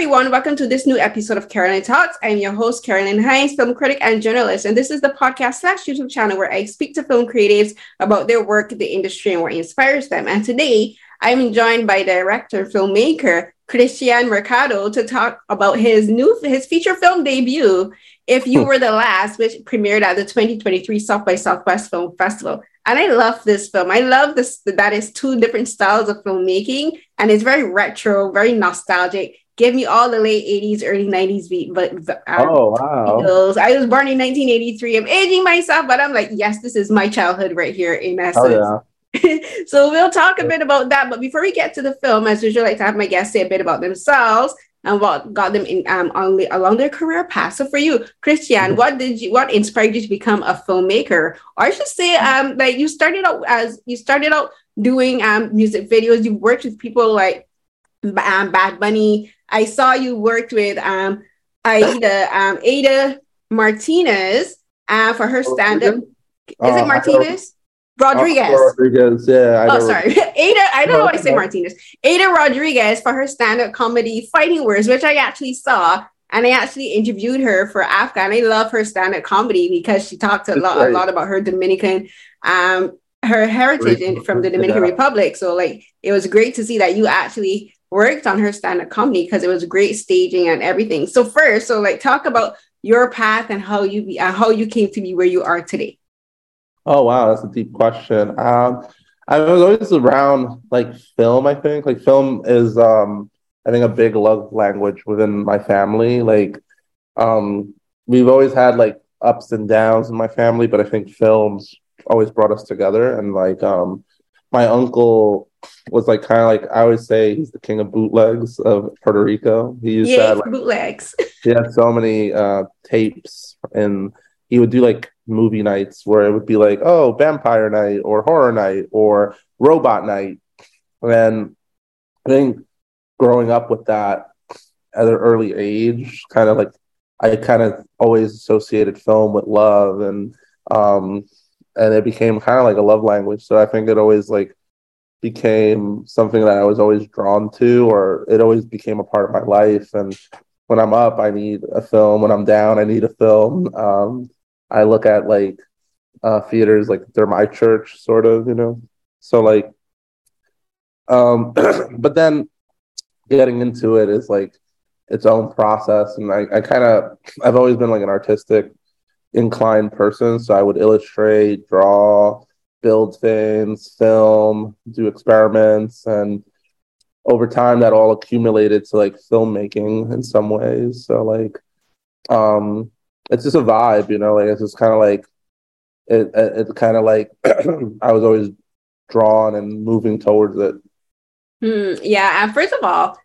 everyone. Welcome to this new episode of Carolyn Talks. I'm your host, Carolyn Hinds, film critic and journalist. And this is the podcast slash YouTube channel where I speak to film creatives about their work, the industry, and what inspires them. And today, I'm joined by director, filmmaker, Kristian Mercado to talk about his new his feature film debut, If You hmm. Were the Last, which premiered at the 2023 South by Southwest Film Festival. And I love this film. I love this that is two different styles of filmmaking and it's very retro, very nostalgic. Give me all the late 80s, early 90s beat, but um, oh wow. Beatles. I was born in 1983. I'm aging myself, but I'm like, yes, this is my childhood right here in essence. Oh, yeah. so we'll talk a bit about that. But before we get to the film, as usual, I like to have my guests say a bit about themselves and what got them in um on, along their career path. So for you, Kristian, mm-hmm. what did you what inspired you to become a filmmaker? Or I should say, um, like you started out as you started out doing um music videos. You worked with people like um, Bad Bunny. I saw you worked with um Aida um Ada Martinez uh, for her stand up. Is it uh, Martinez? Rodriguez. Rodriguez, yeah. I oh, sorry. Ada, I don't know why I say Martinez. Ada Rodriguez for her stand-up comedy Fighting Words, which I actually saw. And I actually interviewed her for AFCA. And I love her stand-up comedy because she talked a lot, a lot about her Dominican, um, her heritage in, from the Dominican yeah. Republic. So like it was great to see that you actually worked on her stand-up comedy because it was great staging and everything. So first, so like talk about your path and how you be, uh, how you came to be where you are today. Oh wow, that's a deep question. Um, I was always around like film. I think like film is um, I think a big love language within my family. Like um, we've always had like ups and downs in my family, but I think films always brought us together. And like um, my uncle was like kind of like I always say he's the king of bootlegs of Puerto Rico. He used yeah, to have, like, bootlegs. he had so many uh, tapes and he would do like movie nights where it would be like, oh, vampire night or horror night or robot night. And I think growing up with that at an early age, kind of like I kind of always associated film with love and um and it became kind of like a love language. So I think it always like became something that I was always drawn to or it always became a part of my life. And when I'm up, I need a film. When I'm down, I need a film. Um, I look at like uh, theaters like they're my church, sort of, you know. So like, um, but then getting into it is like its own process, and I, I kind of I've always been like an artistic inclined person, so I would illustrate, draw, build things, film, do experiments, and over time that all accumulated to like filmmaking in some ways. So like, um, it's just a vibe, you know. Like it's just kind of like it. It's kind of like I was always drawn and moving towards it. Hmm, yeah, and first of all,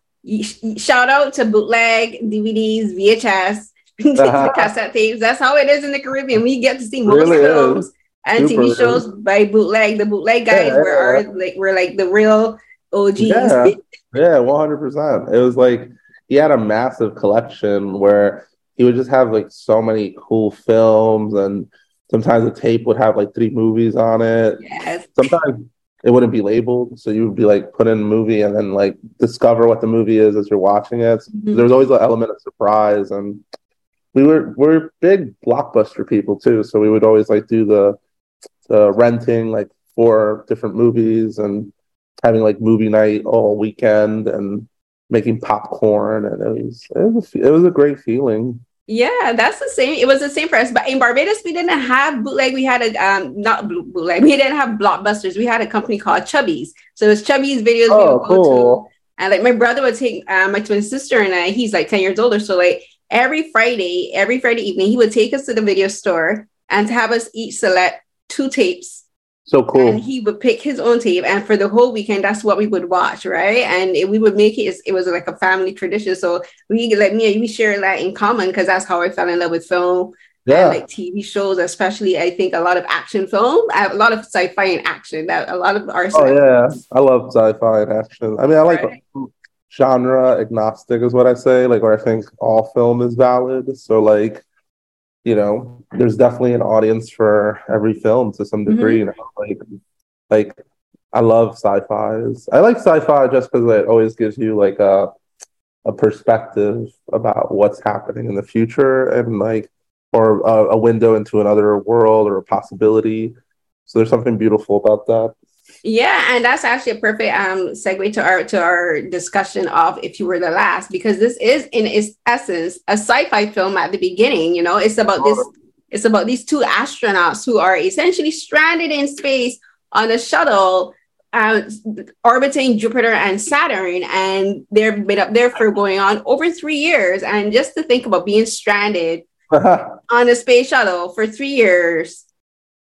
shout out to bootleg DVDs, VHS, uh-huh. cassette tapes. That's how it is in the Caribbean. We get to see most really films is. and Super TV shows is. by bootleg. The bootleg guys yeah, were yeah. like were like the real OGs. Yeah, yeah, one hundred percent. It was like he had a massive collection where he would just have like so many cool films and sometimes the tape would have like three movies on it. Yes. Sometimes it wouldn't be labeled. So you would be like put in a movie and then like discover what the movie is as you're watching it. Mm-hmm. There was always an element of surprise and we were we're big blockbuster people too. So we would always like do the the renting like four different movies and having like movie night all weekend and making popcorn and it was it was, it was a great feeling yeah, that's the same. It was the same for us. But in Barbados, we didn't have bootleg. We had a um not bootleg. We didn't have blockbusters. We had a company called Chubby's. So it was Chubby's videos. Oh, cool. And like my brother would take uh, my twin sister and I. He's like ten years older. So like every Friday, every Friday evening, he would take us to the video store and have us each select two tapes so cool. And he would pick his own tape, and for the whole weekend, that's what we would watch, right? And it, we would make it. It was like a family tradition. So we like me and we share that in common because that's how I fell in love with film. Yeah. Like TV shows, especially I think a lot of action film, a lot of sci-fi and action. That a lot of our. Oh yeah, I love sci-fi and action. I mean, I like right. Genre agnostic is what I say. Like, where I think all film is valid. So like you know, there's definitely an audience for every film to some degree. Mm-hmm. You know, like like I love sci-fi's. I like sci-fi just because it always gives you like a a perspective about what's happening in the future and like or a, a window into another world or a possibility. So there's something beautiful about that. Yeah, and that's actually a perfect um segue to our to our discussion of if you were the last, because this is in its essence a sci-fi film at the beginning. You know, it's about this. It's about these two astronauts who are essentially stranded in space on a shuttle uh, orbiting Jupiter and Saturn, and they've been up there for going on over three years. And just to think about being stranded on a space shuttle for three years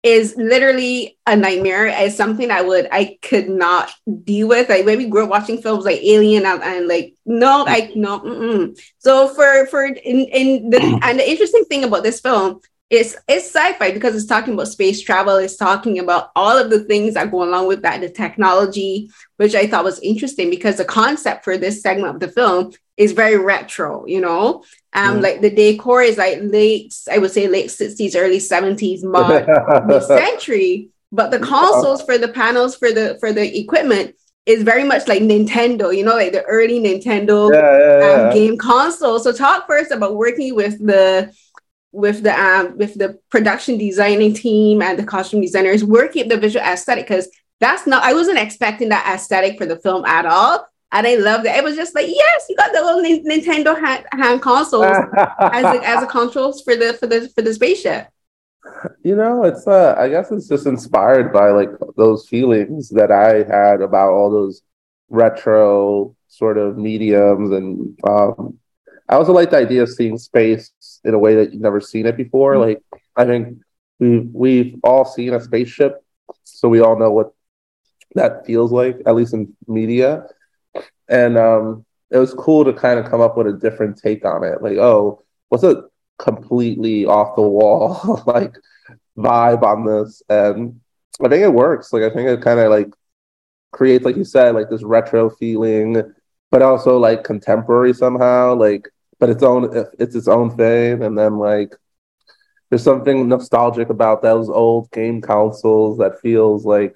is literally a nightmare. It's something I would I could not deal with. Like when we grew up watching films like Alien and, like no, like no. Mm-mm. So for for in in the and the interesting thing about this film is it's sci-fi because it's talking about space travel it's talking about all of the things that go along with that the technology which i thought was interesting because the concept for this segment of the film is very retro you know um mm. like the decor is like late i would say late 60s early 70s mod century but the consoles for the panels for the for the equipment is very much like Nintendo, you know, like the early Nintendo yeah, yeah, yeah. Um, game console. So talk first about working with the with the um, with the production designing team and the costume designers working the visual aesthetic because that's not I wasn't expecting that aesthetic for the film at all. And I loved it. It was just like, yes, you got the little Nintendo hand, hand consoles as, a, as a controls for the for the for the spaceship. You know, it's uh I guess it's just inspired by like those feelings that I had about all those retro sort of mediums and um I also like the idea of seeing space in a way that you've never seen it before. Mm-hmm. Like I think we've we've all seen a spaceship, so we all know what that feels like, at least in media. And um, it was cool to kind of come up with a different take on it. Like, oh, what's a completely off the wall like vibe on this? And I think it works. Like I think it kind of like creates, like you said, like this retro feeling, but also like contemporary somehow. Like but its own it's its own thing. And then like there's something nostalgic about those old game consoles that feels like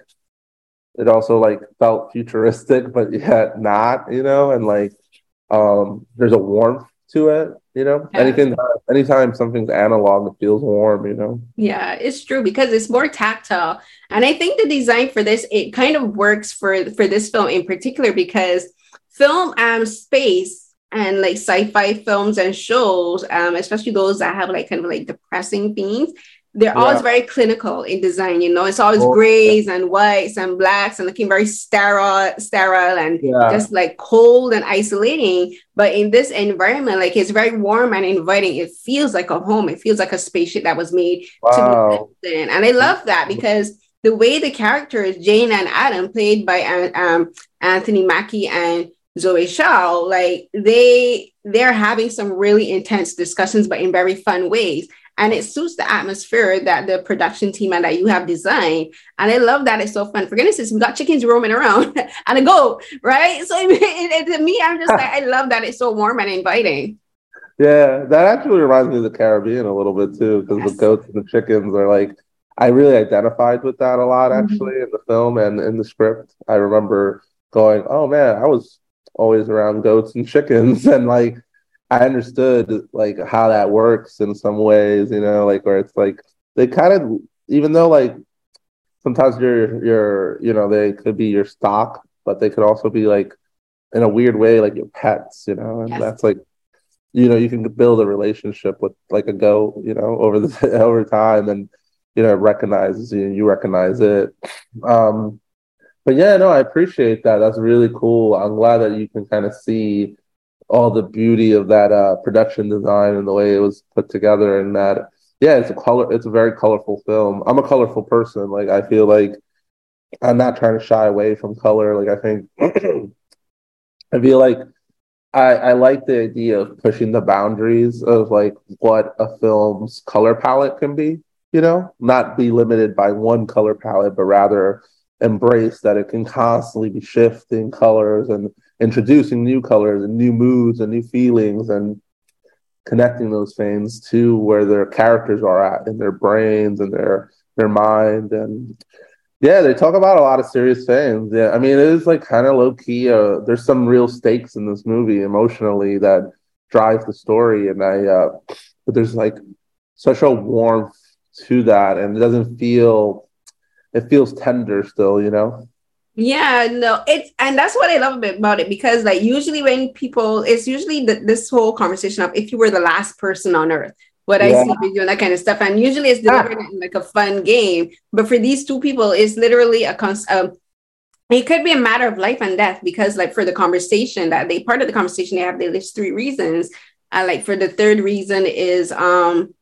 it also like felt futuristic, but yet not, you know, and like um there's a warmth to it, you know. Yeah. Anything anytime something's analog, it feels warm, you know. Yeah, it's true because it's more tactile. And I think the design for this, it kind of works for for this film in particular because film and space and like sci-fi films and shows, um, especially those that have like kind of like depressing themes, they're yeah. always very clinical in design. You know, it's always oh, grays yeah. and whites and blacks and looking very sterile, sterile and yeah. just like cold and isolating. But in this environment, like it's very warm and inviting. It feels like a home. It feels like a spaceship that was made wow. to be in. And I love that because the way the characters Jane and Adam, played by um, Anthony Mackie and Zoe Chao, like they they're having some really intense discussions, but in very fun ways. And it suits the atmosphere that the production team and that you have designed. And I love that it's so fun. For goodness sakes, we got chickens roaming around and a goat, right? So it, it, it, to me, I'm just like, I love that it's so warm and inviting. Yeah, that actually reminds me of the Caribbean a little bit too, because yes. the goats and the chickens are like, I really identified with that a lot mm-hmm. actually mm-hmm. in the film and in the script. I remember going, oh man, I was always around goats and chickens and like I understood like how that works in some ways, you know, like where it's like they kind of even though like sometimes you're you're you know they could be your stock, but they could also be like in a weird way like your pets, you know, and yes. that's like you know you can build a relationship with like a goat, you know, over the over time and you know recognizes you, you recognize it. Um, but yeah, no, I appreciate that. That's really cool. I'm glad that you can kind of see all the beauty of that uh, production design and the way it was put together, and that yeah, it's a color. It's a very colorful film. I'm a colorful person. Like I feel like I'm not trying to shy away from color. Like I think I feel like I, I like the idea of pushing the boundaries of like what a film's color palette can be. You know, not be limited by one color palette, but rather embrace that it can constantly be shifting colors and introducing new colors and new moods and new feelings and connecting those things to where their characters are at in their brains and their their mind and Yeah, they talk about a lot of serious things. Yeah, I mean, it is like kind of low key. Uh, there's some real stakes in this movie emotionally that drive the story, and I. Uh, but there's like such a warmth to that, and it doesn't feel. It feels tender still, you know. Yeah, no, it's and that's what I love about it because like usually when people, it's usually the, this whole conversation of if you were the last person on earth, what yeah. I see you doing that kind of stuff, and usually it's delivered in like a fun game. But for these two people, it's literally a const. Um, it could be a matter of life and death because like for the conversation that they part of the conversation they have they list three reasons. Uh, like for the third reason is um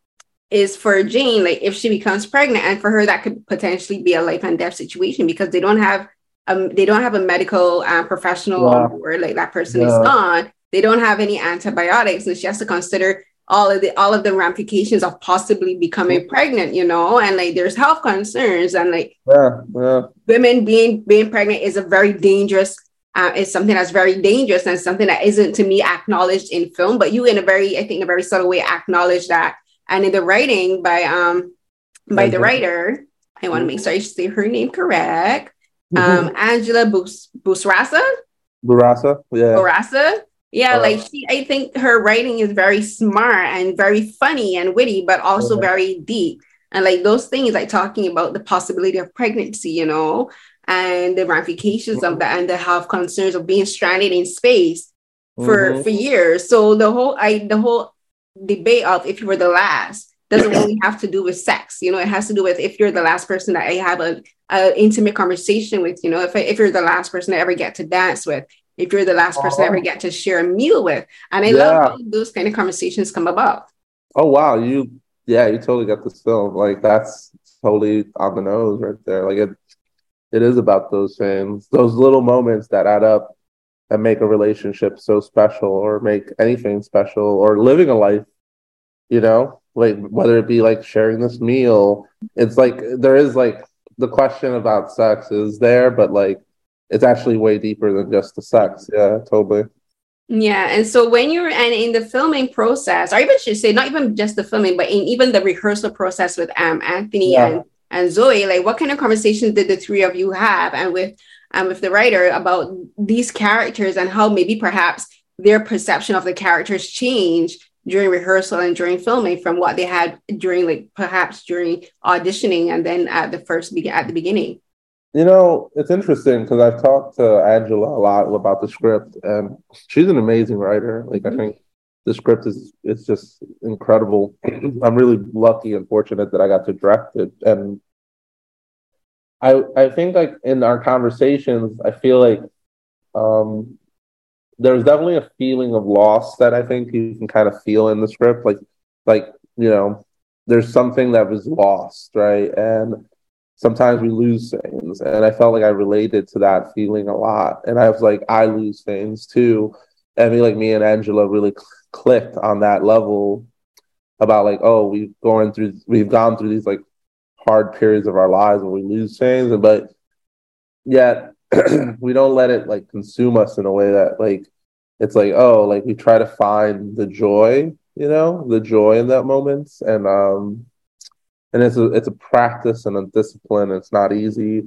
is for Jane like if she becomes pregnant and for her that could potentially be a life and death situation because they don't have um, they don't have a medical uh, professional on board, like that person yeah. is gone. They don't have any antibiotics, and she has to consider all of the all of the ramifications of possibly becoming pregnant, you know, and like there's health concerns and like yeah, yeah. women being being pregnant is a very dangerous uh, it's something that's very dangerous and something that isn't to me acknowledged in film, but you in a very, I think, in a very subtle way acknowledge that. And in the writing by um by the writer, I want to make sure I say her name correct um, Angela Bus- Busrasa. Bourassa, yeah. Bourassa. Yeah, uh, like she, I think her writing is very smart and very funny and witty, but also okay. very deep. And like those things, like talking about the possibility of pregnancy, you know, and the ramifications mm-hmm. of that, and the health concerns of being stranded in space for mm-hmm. for years. So the whole, I the whole debate of if you were the last doesn't really have to do with sex. You know, it has to do with if you're the last person that I have a, a intimate conversation with. You know, if if you're the last person I ever get to dance with, if you're the last person I ever oh. get to share a meal with, and I yeah. love how those kind of conversations come about. Oh wow, you yeah, you totally got this film. Like that's totally on the nose right there. Like it, it is about those things, those little moments that add up and make a relationship so special, or make anything special, or living a life. You know, like whether it be like sharing this meal it's like there is like the question about sex is there but like it's actually way deeper than just the sex yeah totally yeah and so when you're and in the filming process or even should say not even just the filming but in even the rehearsal process with um anthony yeah. and and zoe like what kind of conversations did the three of you have and with um with the writer about these characters and how maybe perhaps their perception of the characters changed during rehearsal and during filming from what they had during like perhaps during auditioning and then at the first be- at the beginning. You know it's interesting because i've talked to angela a lot about the script and she's an amazing writer. Like mm-hmm. i think the script is it's just incredible. I'm really lucky and fortunate that i got to direct it and i i think like in our conversations i feel like um there's definitely a feeling of loss that I think you can kind of feel in the script. Like, like you know, there's something that was lost, right? And sometimes we lose things, and I felt like I related to that feeling a lot. And I was like, I lose things too. And I feel like me and Angela really cl- clicked on that level about like, oh, we've gone through, we've gone through these like hard periods of our lives where we lose things, but yet we don't let it like consume us in a way that like it's like oh like we try to find the joy you know the joy in that moment. And um and it's a it's a practice and a discipline. It's not easy.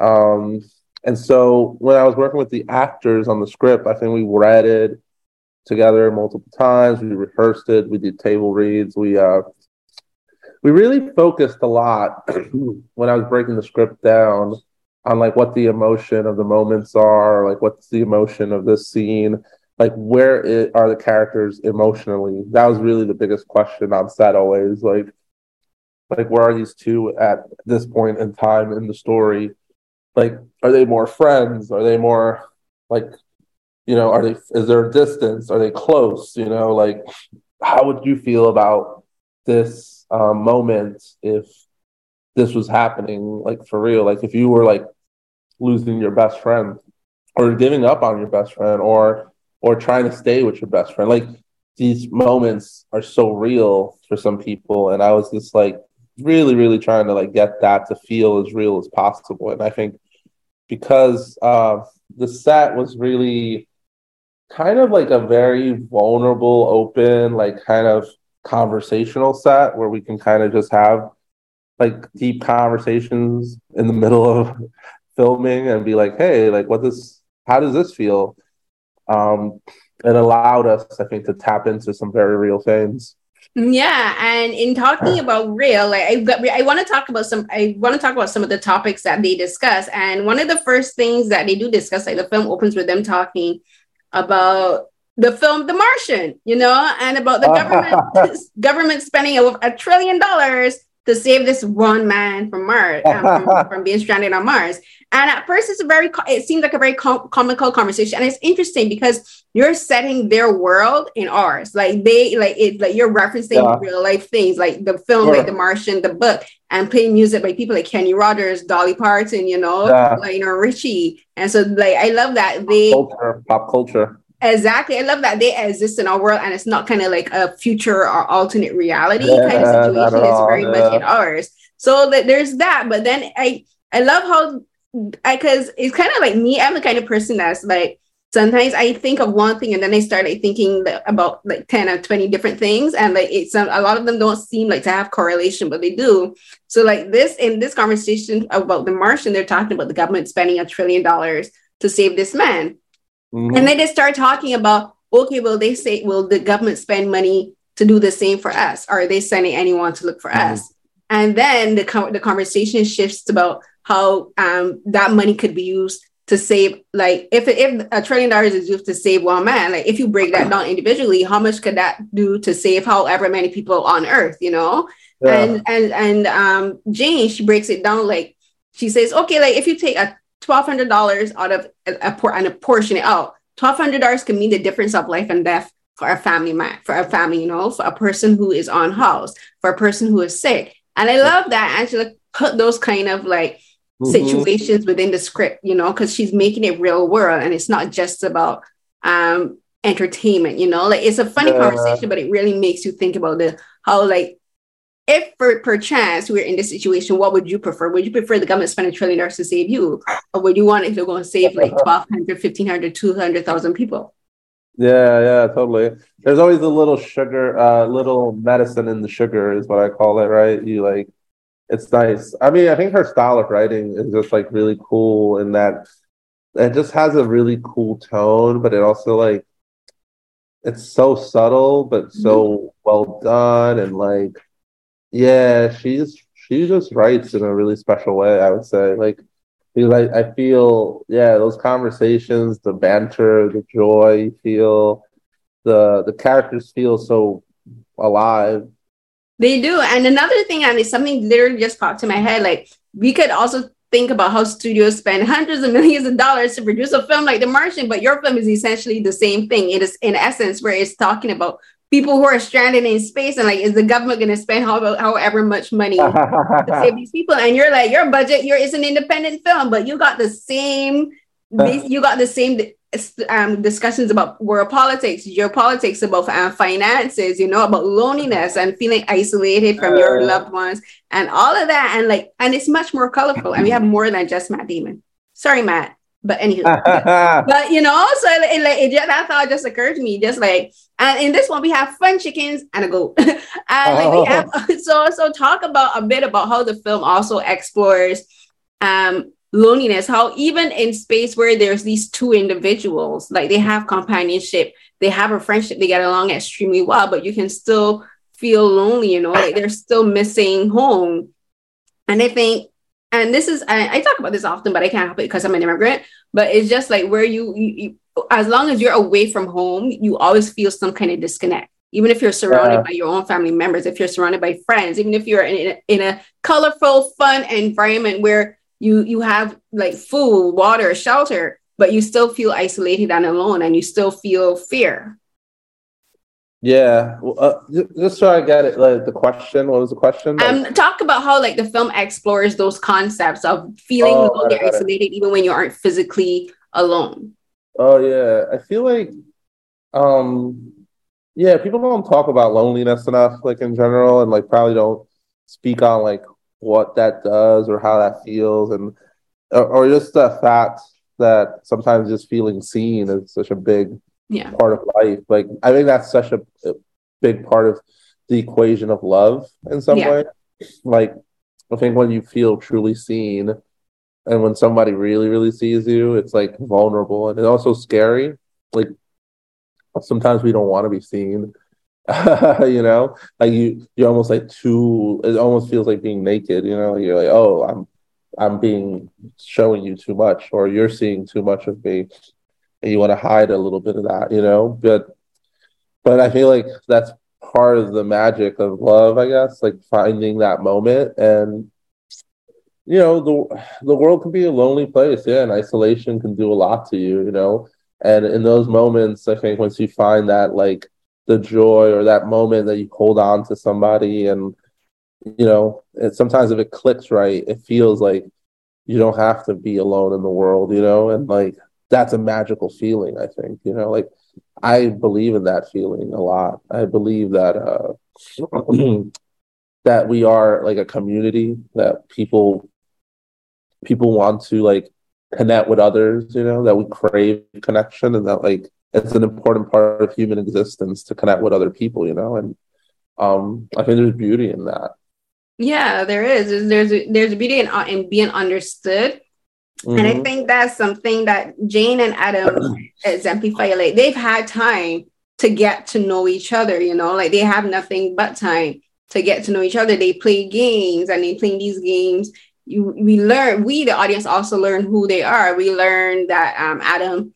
Um and so when i was working with the actors on the script i think we read it together multiple times. We rehearsed it. We did table reads. We uh we really focused a lot when i was breaking the script down on like what the emotion of the moments are, like what's the emotion of this scene, like where it, are the characters emotionally? That was really the biggest question on set always. Like, like where are these two at this point in time in the story? Like, are they more friends? Are they more like, you know, are they? Is there a distance? Are they close? You know, like, how would you feel about this um, moment if this was happening like for real like if you were like losing your best friend or giving up on your best friend or or trying to stay with your best friend. Like these moments are so real for some people. And i was just like really really trying to like get that to feel as real as possible. And i think because uh the set was really kind of like a very vulnerable open like kind of conversational set where we can kind of just have like deep conversations in the middle of filming and be like, hey, like what this how does this feel? Um it allowed us, I think, to tap into some very real things. Yeah, and in talking about real, like I got, I want to talk about some. I want to talk about some of the topics that they discuss, and one of the first things that they do discuss, like the film opens with them talking about the film The Martian, you know, and about the government government spending a, a trillion dollars to save this one man from Mars, um, from, from, being stranded on Mars. And at first, it's a very, it seems like a very com- comical conversation, and it's interesting because you're setting their world in ours. Like they, like it's like you're referencing yeah. real life things, like the film, like The Martian, the book, and playing music by people like Kenny Rogers, Dolly Parton, you know, yeah. like you know Richie. And so, like, I love that they pop culture, pop culture. Exactly. I love that they exist in our world and it's not kind of like a future or alternate reality yeah, kind of situation. It's very yeah. much in ours. So that there's that. But then I I love how I cause it's kind of like me. I'm the kind of person that's like sometimes I think of one thing and then I start like thinking about like 10 or 20 different things. And like it's a lot of them don't seem like to have correlation, but they do. So like this in this conversation about the Martian, they're talking about the government spending a trillion dollars to save this man. Mm-hmm. And then they start talking about, okay, well, they say, will the government spend money to do the same for us? Or are they sending anyone to look for mm-hmm. us? And then the, the conversation shifts about how um, that money could be used to save, like, if, if a trillion dollars is used to save one man, like, if you break that down individually, how much could that do to save however many people on earth, you know? Yeah. And, and, and um, Jane, she breaks it down like, she says, okay, like, if you take a $1,200 out of a, a, and a portion it out. $1,200 can mean the difference of life and death for a family man, for a family, you know, for a person who is on house, for a person who is sick. And I love that Angela put those kind of like mm-hmm. situations within the script, you know, because she's making it real world and it's not just about um entertainment, you know, like it's a funny yeah. conversation, but it really makes you think about the how like if for perchance we're in this situation, what would you prefer? Would you prefer the government spend a trillion dollars to save you? Or would you want it to go and save like 1,200, 1,500, 200,000 people? Yeah, yeah, totally. There's always a little sugar, uh, little medicine in the sugar is what I call it, right? You like, it's nice. I mean, I think her style of writing is just like really cool in that it just has a really cool tone, but it also like, it's so subtle, but so mm-hmm. well done and like, yeah, she's she just writes in a really special way. I would say, like, because I, I feel yeah, those conversations, the banter, the joy you feel, the the characters feel so alive. They do, and another thing, and it's something literally just popped to my head. Like we could also think about how studios spend hundreds of millions of dollars to produce a film like The Martian, but your film is essentially the same thing. It is in essence where it's talking about people who are stranded in space and like is the government going to spend how, however much money to save these people? And you're like your budget your is an independent film but you got the same you got the same um, discussions about world politics geopolitics about um, finances you know about loneliness and feeling isolated from your uh. loved ones and all of that. And like and it's much more colorful and we have more than just matt damon. Sorry matt but anyway, but you know, so it, like it just, that thought just occurred to me, just like, and in this one we have fun chickens and a goat, and like we have so so talk about a bit about how the film also explores um loneliness, how even in space where there's these two individuals, like they have companionship, they have a friendship, they get along extremely well, but you can still feel lonely, you know, like they're still missing home. And I think and this is I, I, talk about this often, but I can't help it because I'm an immigrant. But it's just like where you, you, as long as you're away from home, you always feel some kind of disconnect. Even if you're surrounded by your own family members, if you're surrounded by friends, even if you're in a, in a colorful, fun environment where you you have like food, water, shelter, but you still feel isolated and alone, and you still feel fear. Yeah, uh, just so I get it, like the question. What was the question? Um, talk about how like the film explores those concepts of feeling oh, lonely, isolated, even when you aren't physically alone. Oh yeah, I feel like, um, yeah, people don't talk about loneliness enough, like in general, and like probably don't speak on like what that does or how that feels, and or, or just the fact that sometimes just feeling seen is such a big yeah. part of life. Like I think that's such a, a big part of the equation of love in some yeah. way. Like I think when you feel truly seen and when somebody really, really sees you, it's like vulnerable and it's also scary. Like sometimes we don't want to be seen. you know, like you you're almost like too it almost feels like being naked, you know, you're like, oh, I'm I'm being showing you too much or you're seeing too much of me and you want to hide a little bit of that, you know? But but I feel like that's part of the magic of love, I guess, like finding that moment and you know, the the world can be a lonely place, yeah, and isolation can do a lot to you, you know. And in those moments, I think once you find that like the joy or that moment that you hold on to somebody and you know, and sometimes if it clicks right, it feels like you don't have to be alone in the world, you know, and like that's a magical feeling, I think, you know, like I believe in that feeling a lot. I believe that uh that we are like a community that people people want to like connect with others, you know, that we crave connection and that like it's an important part of human existence to connect with other people, you know, and um I think there's beauty in that. Yeah, there is. There's a, there's beauty in, uh, in being understood. Mm-hmm. And I mm-hmm. think that's something that Jane and Adam exemplify. Like they've had time to get to know each other, you know, like they have nothing but time to get to know each other. They play games and they play these games. You, we learn, we, the audience, also learn who they are. We learn that um, Adam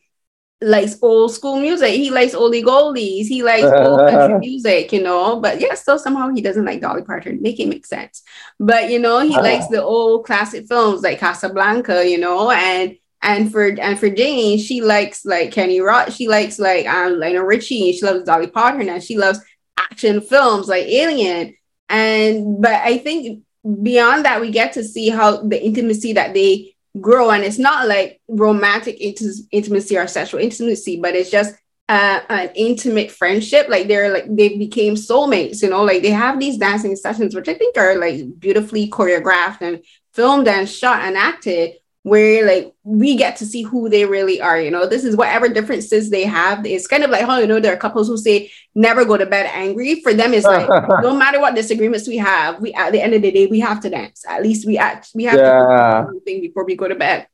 likes old school music. He likes oldie goldies. He likes old country music, you know. But yeah, still somehow he doesn't like Dolly Parton. Make it make sense. But you know, he uh-huh. likes the old classic films like Casablanca, you know, and and for and for Jane, she likes like Kenny Rock. She likes like um Lionel Richie. She loves Dolly Parton, and she loves action films like Alien. And but I think beyond that, we get to see how the intimacy that they grow. And it's not like romantic int- intimacy or sexual intimacy but it's just uh, an intimate friendship. Like they're like they became soulmates you know? Like they have these dancing sessions which i think are like beautifully choreographed and filmed and shot and acted where like we get to see who they really are. You know, this is whatever differences they have. It's kind of like how you know there are couples who say never go to bed angry. For them, it's like no matter what disagreements we have, we at the end of the day we have to dance. At least we act we have yeah. to do thing before we go to bed.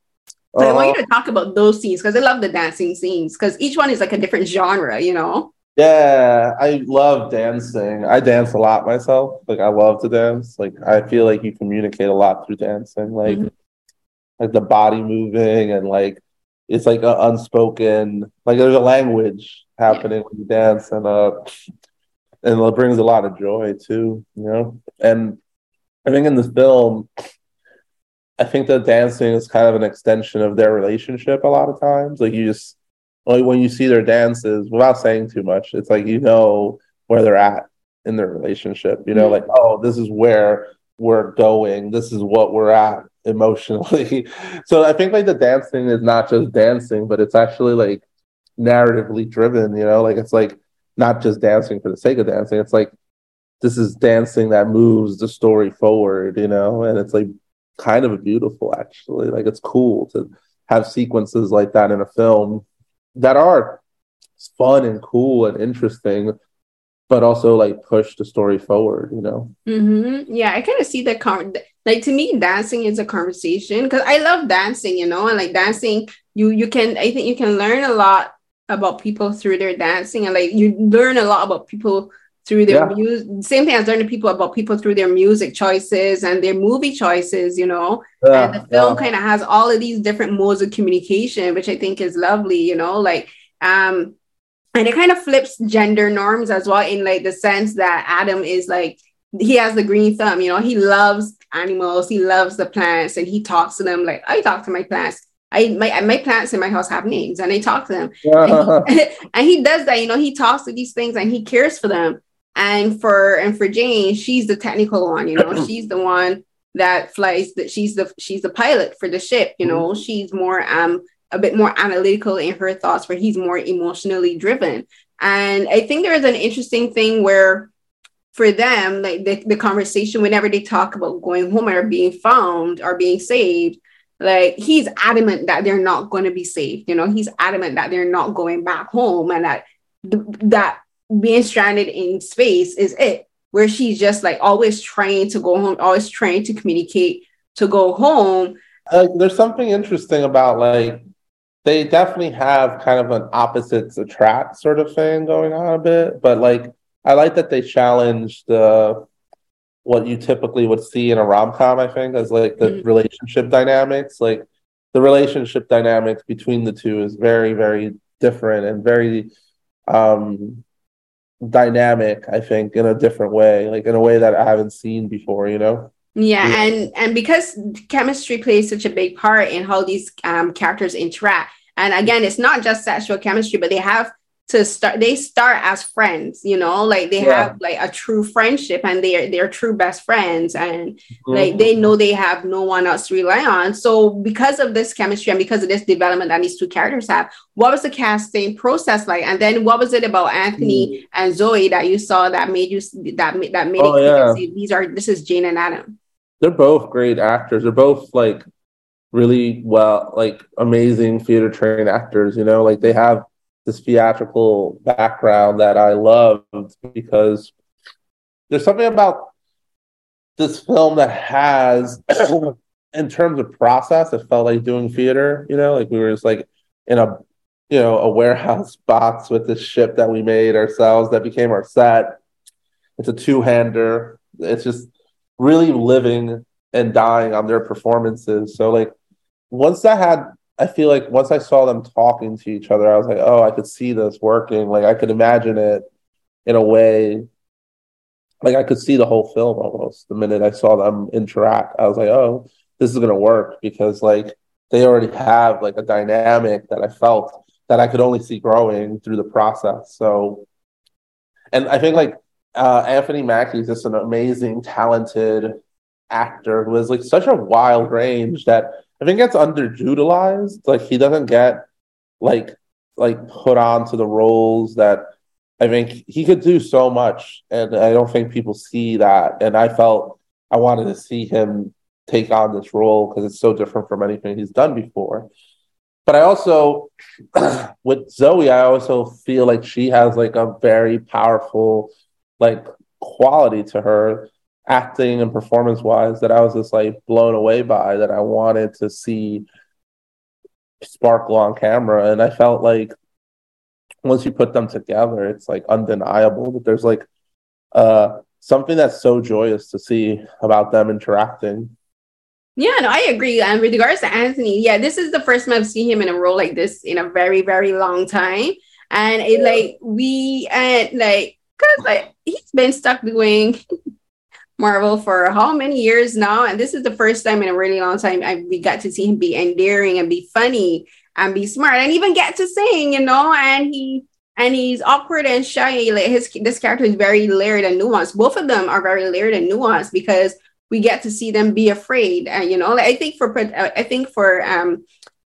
So uh-huh. I want you uh-huh. to talk about those scenes because I love the dancing scenes because each one is like a different genre. You know. Yeah, I love dancing. I dance a lot myself. Like I love to dance. Like I feel like you communicate a lot through dancing. Like. Mm-hmm like the body moving and like it's like an unspoken like there's a language happening yeah. when you dance and uh and it brings a lot of joy too you know and i think in this film i think that dancing is kind of an extension of their relationship a lot of times like you just like when you see their dances without saying too much it's like you know where they're at in their relationship you know mm-hmm. like oh this is where we're going this is what we're at emotionally. so I think like the dancing is not just dancing, but it's actually like narratively driven, you know, like it's like not just dancing for the sake of dancing. It's like this is dancing that moves the story forward, you know, and it's like kind of beautiful actually. Like it's cool to have sequences like that in a film that are fun and cool and interesting but also like push the story forward you know mm-hmm. yeah i kind of see the con- like to me dancing is a conversation because i love dancing you know and like dancing you you can i think you can learn a lot about people through their dancing and like you learn a lot about people through their yeah. music same thing as learning people about people through their music choices and their movie choices you know yeah, and the film yeah. kind of has all of these different modes of communication which i think is lovely you know like um and it kind of flips gender norms as well in like the sense that adam is like he has the green thumb you know he loves animals he loves the plants and he talks to them like i talk to my plants I my my plants in my house have names and I talk to them. and, he, and he does that, you know, he talks to these things and he cares for them. And for and for Jane, she's the technical one, you know, she's the one that flies that she's the she's the pilot for the ship, you know, mm-hmm. she's more um a bit more analytical in her thoughts, where he's more emotionally driven. And I think there is an interesting thing where for them, like the, the conversation, whenever they talk about going home or being found or being saved, like he's adamant that they're not going to be saved. You know, he's adamant that they're not going back home and that that being stranded in space is it where she's just like always trying to go home, always trying to communicate to go home. Uh, there's something interesting about like they definitely have kind of an opposites attract sort of thing going on a bit, but like I like that they challenge the what you typically would see in a rom com. I think as like the mm-hmm. relationship dynamics, like the relationship dynamics between the two is very very different and very um dynamic. I think in a different way, like in a way that I haven't seen before. You know. Yeah, yeah, and and because chemistry plays such a big part in how these um, characters interact, and again, it's not just sexual chemistry, but they have to start they start as friends you know like they yeah. have like a true friendship and they're they're true best friends and mm-hmm. like they know they have no one else to rely on so because of this chemistry and because of this development that these two characters have what was the casting process like and then what was it about anthony mm. and zoe that you saw that made you that made that made oh, it yeah. these are this is jane and adam they're both great actors they're both like really well like amazing theater trained actors you know like they have this theatrical background that I loved because there's something about this film that has, in terms of process, it felt like doing theater. You know, like we were just like in a, you know, a warehouse box with this ship that we made ourselves that became our set. It's a two-hander. It's just really living and dying on their performances. So like once that had I feel like once I saw them talking to each other, I was like, oh, I could see this working. Like I could imagine it in a way. Like I could see the whole film almost the minute I saw them interact. I was like, oh, this is gonna work because like they already have like a dynamic that I felt that I could only see growing through the process. So, and I think like uh, Anthony Mackie is just an amazing, talented actor who has like such a wild range that I think gets underutilized. Like he doesn't get like like put onto the roles that I think he could do so much, and I don't think people see that. And I felt I wanted to see him take on this role because it's so different from anything he's done before. But I also, with Zoe, I also feel like she has like a very powerful, like quality to her acting and performance wise that I was just like blown away by that I wanted to see sparkle on camera. And I felt like once you put them together, it's like undeniable that there's like uh something that's so joyous to see about them interacting. Yeah, no, I agree. And with regards to Anthony, yeah, this is the first time I've seen him in a role like this in a very, very long time. And it like we and like because like he's been stuck doing Marvel for how many years now? And this is the first time in a really long time I, we got to see him be endearing and be funny and be smart and even get to sing, you know. And he and he's awkward and shy. Like his this character is very layered and nuanced. Both of them are very layered and nuanced because we get to see them be afraid. And you know, like I think for I think for um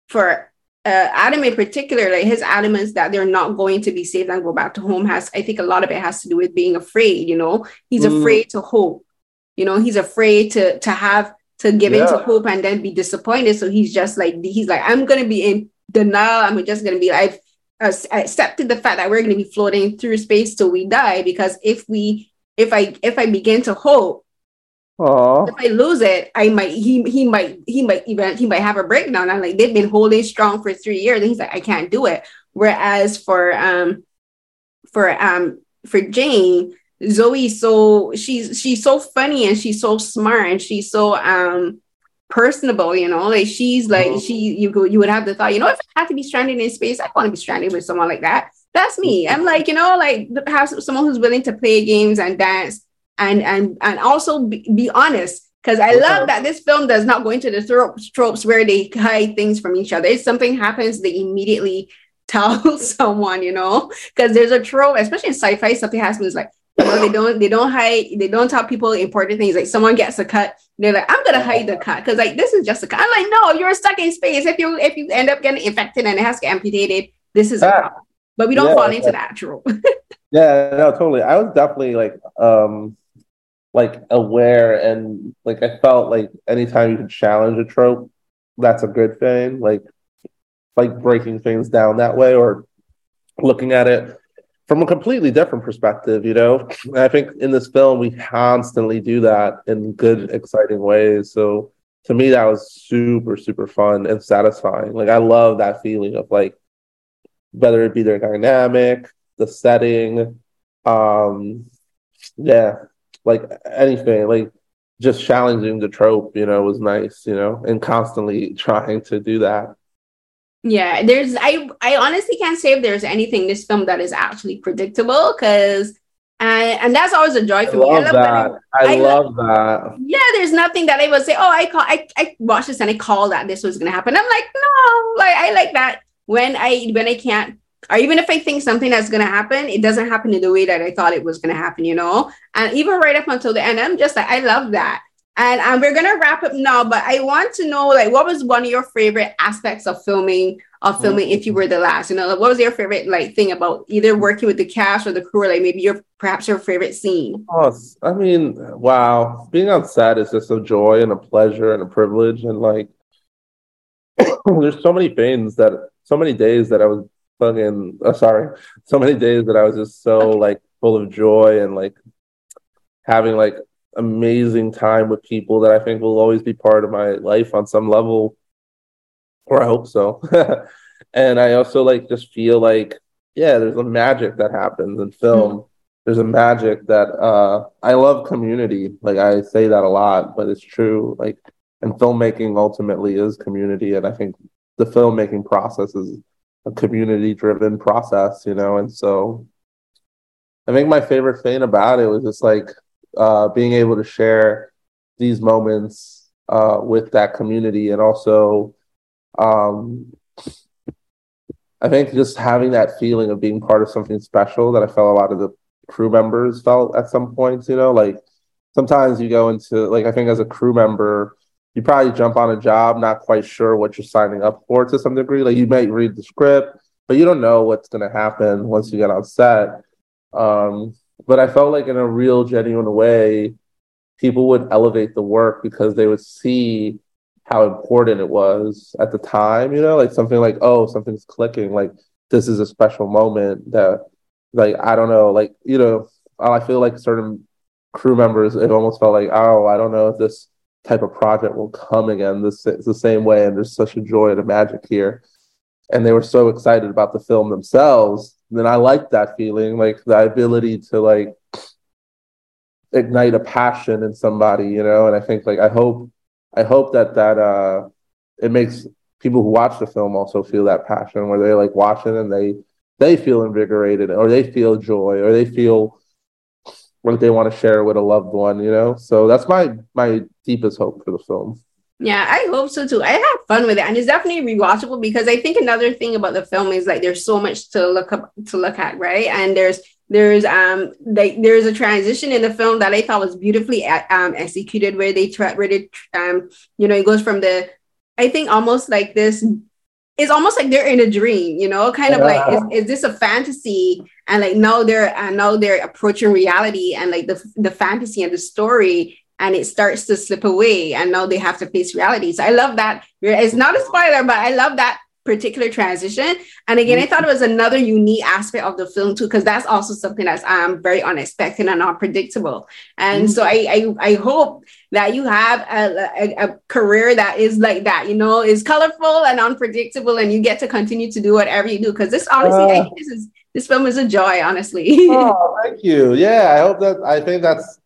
for uh, Adam in particular, like his adamance that they're not going to be saved and go back to home has, I think a lot of it has to do with being afraid. You know, he's mm. afraid to hope. You know, he's afraid to to have to give yeah. into hope and then be disappointed. So he's just like he's like, I'm gonna be in denial. I'm just gonna be like, I've accepted the fact that we're gonna be floating through space till we die. Because if we if I if I begin to hope, Aww. if I lose it, I might he he might he might even he might have a breakdown. I'm like, they've been holding strong for three years, and he's like, I can't do it. Whereas for um for um for Jane, Zoe so she's she's so funny and she's so smart and she's so um personable, you know, like she's like mm-hmm. she you go you would have the thought, you know, if I had to be stranded in space, I want to be stranded with someone like that. That's me. I'm like, you know, like have someone who's willing to play games and dance and and and also be, be honest. Because I love that this film does not go into the tropes, tropes where they hide things from each other. If something happens, they immediately tell someone, you know, because there's a trope, especially in sci-fi, something happens like you know, they don't they don't hide they don't tell people important things. Like someone gets a cut, they're like, I'm gonna hide the cut because like this is just a cut. I'm like, no, you're stuck in space. If you if you end up getting infected and it has to get amputated, this is a ah. problem. But we don't yeah, fall into that trope. yeah, no, totally. I was definitely like um like aware and like I felt like anytime you can challenge a trope, that's a good thing. Like like breaking things down that way or looking at it from a completely different perspective, you know. I think in this film we constantly do that in good, exciting ways. So to me, that was super, super fun and satisfying. Like I love that feeling of like whether it be their dynamic, the setting, um, yeah, like anything, like just challenging the trope, you know, was nice, you know, and constantly trying to do that. Yeah, there's I I honestly can't say if there's anything this film that is actually predictable because and and that's always a joy for I me. I love that. I, I love that. Yeah, there's nothing that I would say. Oh, I call I I watched this and I called that this was gonna happen. I'm like, no, like I like that when I when I can't or even if I think something that's going to happen, it doesn't happen in the way that I thought it was going to happen, you know? And even right up until the end, I'm just like, I love that. And um, we're going to wrap up now, but I want to know, like, what was one of your favorite aspects of filming, of filming if you were the last, you know, like, what was your favorite, like, thing about either working with the cast or the crew, or, like, maybe your, perhaps your favorite scene? Oh, I mean, wow. Being on set is just a joy and a pleasure and a privilege. And, like, there's so many things that, so many days that I was fucking oh, sorry so many days that i was just so like full of joy and like having like amazing time with people that i think will always be part of my life on some level or i hope so. And i also like just feel like yeah there's a magic that happens in film. Mm-hmm. there's a magic that uh i love community. Like i say that a lot but it's true. Like and filmmaking ultimately is community and i think the filmmaking process is a community driven process, you know, and so I think my favorite thing about it was just like uh, being able to share these moments uh, with that community and also um, I think just having that feeling of being part of something special that I felt a lot of the crew members felt at some points, you know, like sometimes you go into like I think as a crew member, you probably jump on a job not quite sure what you're signing up for to some degree. Like you might read the script, but you don't know what's going to happen once you get on set. Um, but I felt like in a real, genuine way, people would elevate the work because they would see how important it was at the time. You know, like something like, oh, something's clicking. Like this is a special moment that, like, I don't know, like you know, I feel like certain crew members, it almost felt like, oh, I don't know if this type of project will come again this the same way and there's such a joy and a magic here and they were so excited about the film themselves then i like that feeling like the ability to like ignite a passion in somebody you know and i think like i hope i hope that that uh it makes people who watch the film also feel that passion where they like watching and they they feel invigorated or they feel joy or they feel what they want to share with a loved one, you know? So that's my my deepest hope for the film. Yeah, I hope so too. I had fun with it, and it's definitely rewatchable because I think another thing about the film is like there's so much to look up to look at, right? And there's there's um like there's a transition in the film that I thought was beautifully um executed where they try where they um you know it goes from the I think almost like this it's almost like they're in a dream, you know, kind of yeah. like is, is this a fantasy? And like now they're and now they're approaching reality and like the the fantasy and the story and it starts to slip away and now they have to face reality. So I love that. It's not a spoiler, but I love that particular transition. And again, I thought it was another unique aspect of the film too, because that's also something that's um, very unexpected and unpredictable. And mm-hmm. so I, I, I hope that you have a, a, a, career that is like that, you know, is colorful and unpredictable, and you get to continue to do whatever you do. Because this honestly, uh, I think this is this film is a joy, honestly. oh, thank you. Yeah, I hope that I think that's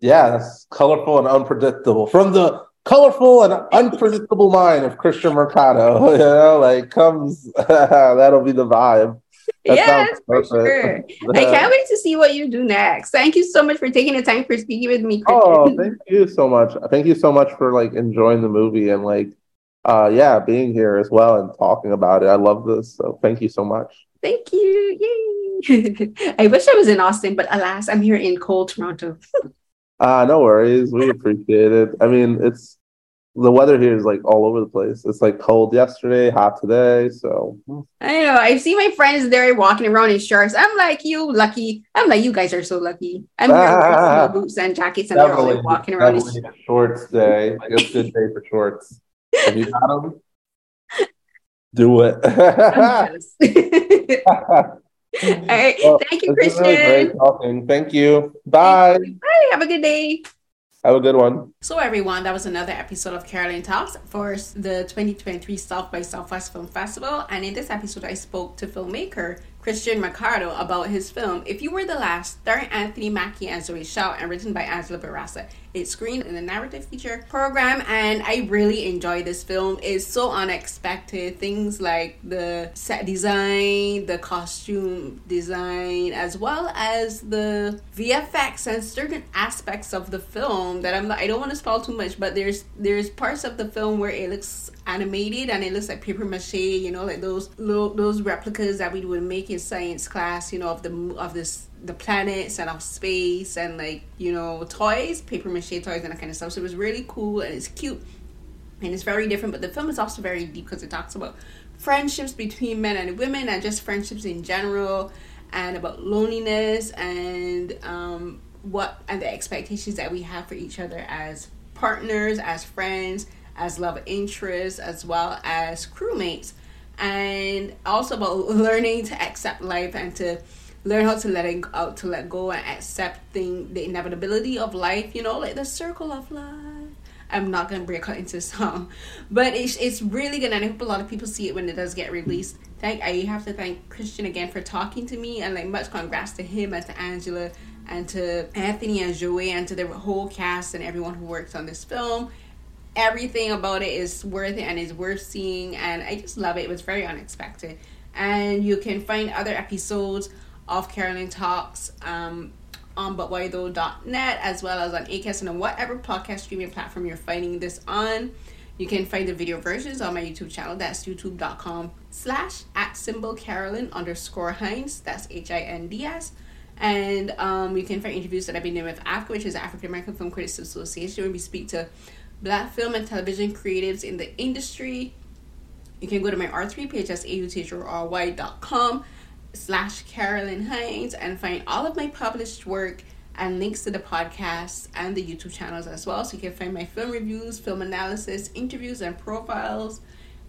yeah, that's colorful and unpredictable. From the colorful and unpredictable mind of Kristian Mercado, you know, like comes that'll be the vibe. That yes, for sure. I can't wait to see what you do next. Thank you so much for taking the time for speaking with me. Kristian. Oh, thank you so much. Thank you so much for like enjoying the movie and like uh yeah, being here as well and talking about it. I love this. So thank you so much. Thank you. Yay. I wish I was in Austin, but alas, I'm here in cold Toronto. Ah, uh, no worries. We appreciate it. I mean, it's the weather here is like all over the place. It's like cold yesterday, hot today. So I know. I see my friends there walking around in shorts. I'm like, you lucky. I'm like, you guys are so lucky. I'm wearing boots and jackets, and they're all walking around in shorts day. Like a good day for shorts. Have you got them? Do it. All right. Well, Thank you, Kristian. Really great talking. Thank you. Bye. Bye. Have a good day. Have a good one. So, everyone, that was another episode of Carolyn Talks for the 2023 South by Southwest Film Festival. And in this episode, I spoke to filmmaker Kristian Mercado about his film If You Were the Last, starring Anthony Mackie and Zoe Chao, and written by Angela Bourassa. It's screened in the narrative feature program, and I really enjoy this film. It's so unexpected. Things like the set design, the costume design, as well as the VFX and certain aspects of the film that I'm I don't want to spoil too much, but there's there's parts of the film where it looks animated and it looks like paper mache, you know, like those little those replicas that we would make in science class, you know, of the of this the planets and of space and like you know toys, paper mache toys and that kind of stuff. So it was really cool and it's cute and it's very different. But the film is also very deep because it talks about friendships between men and women and just friendships in general and about loneliness and um, what and the expectations that we have for each other as partners, as friends, as love interests, as well as crewmates, and also about learning to accept life and to learn how to let it out to let go and accepting the inevitability of life you know like the circle of life. I'm not gonna break out into song but it's, it's really good and i hope a lot of people see it when it does get released. Thank i have to thank Kristian again for talking to me and like much congrats to him and to angela and to anthony and Zoe and to the whole cast and everyone who works on this film. Everything about it is worth it and is worth seeing and i just love it. It was very unexpected. And you can find other episodes of Carolyn Talks um, on butwhythough.net as well as on Acast and on whatever podcast streaming platform you're finding this on. You can find the video versions on my YouTube channel. That's youtube.com slash at symbol Carolyn underscore Hinds. That's H-I-N-D-S. And um, you can find interviews that I've been doing with AFCA, which is African American Film Critics Association, where we speak to black film and television creatives in the industry. You can go to my Authory page, that's A-U-T-H-O-R-Y.com slash Carolyn Hinds and find all of my published work and links to the podcast and the YouTube channels as well. So you can find my film reviews, film analysis, interviews, and profiles.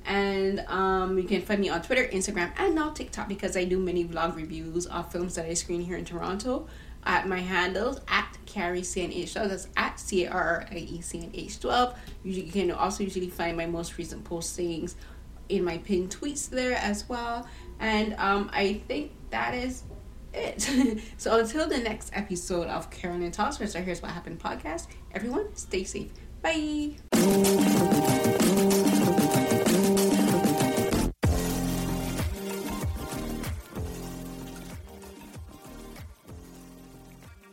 And um, you can find me on Twitter, Instagram, and now TikTok because I do many vlog reviews of films that I screen here in Toronto. At my handles at Carrie CNH12, that's at C A R R I E C N H 12. You can also usually find my most recent postings in my pinned tweets there as well. And um, I think that is it. so until the next episode of Karen Carolyn Talks, where Here's What Happened podcast, everyone stay safe. Bye.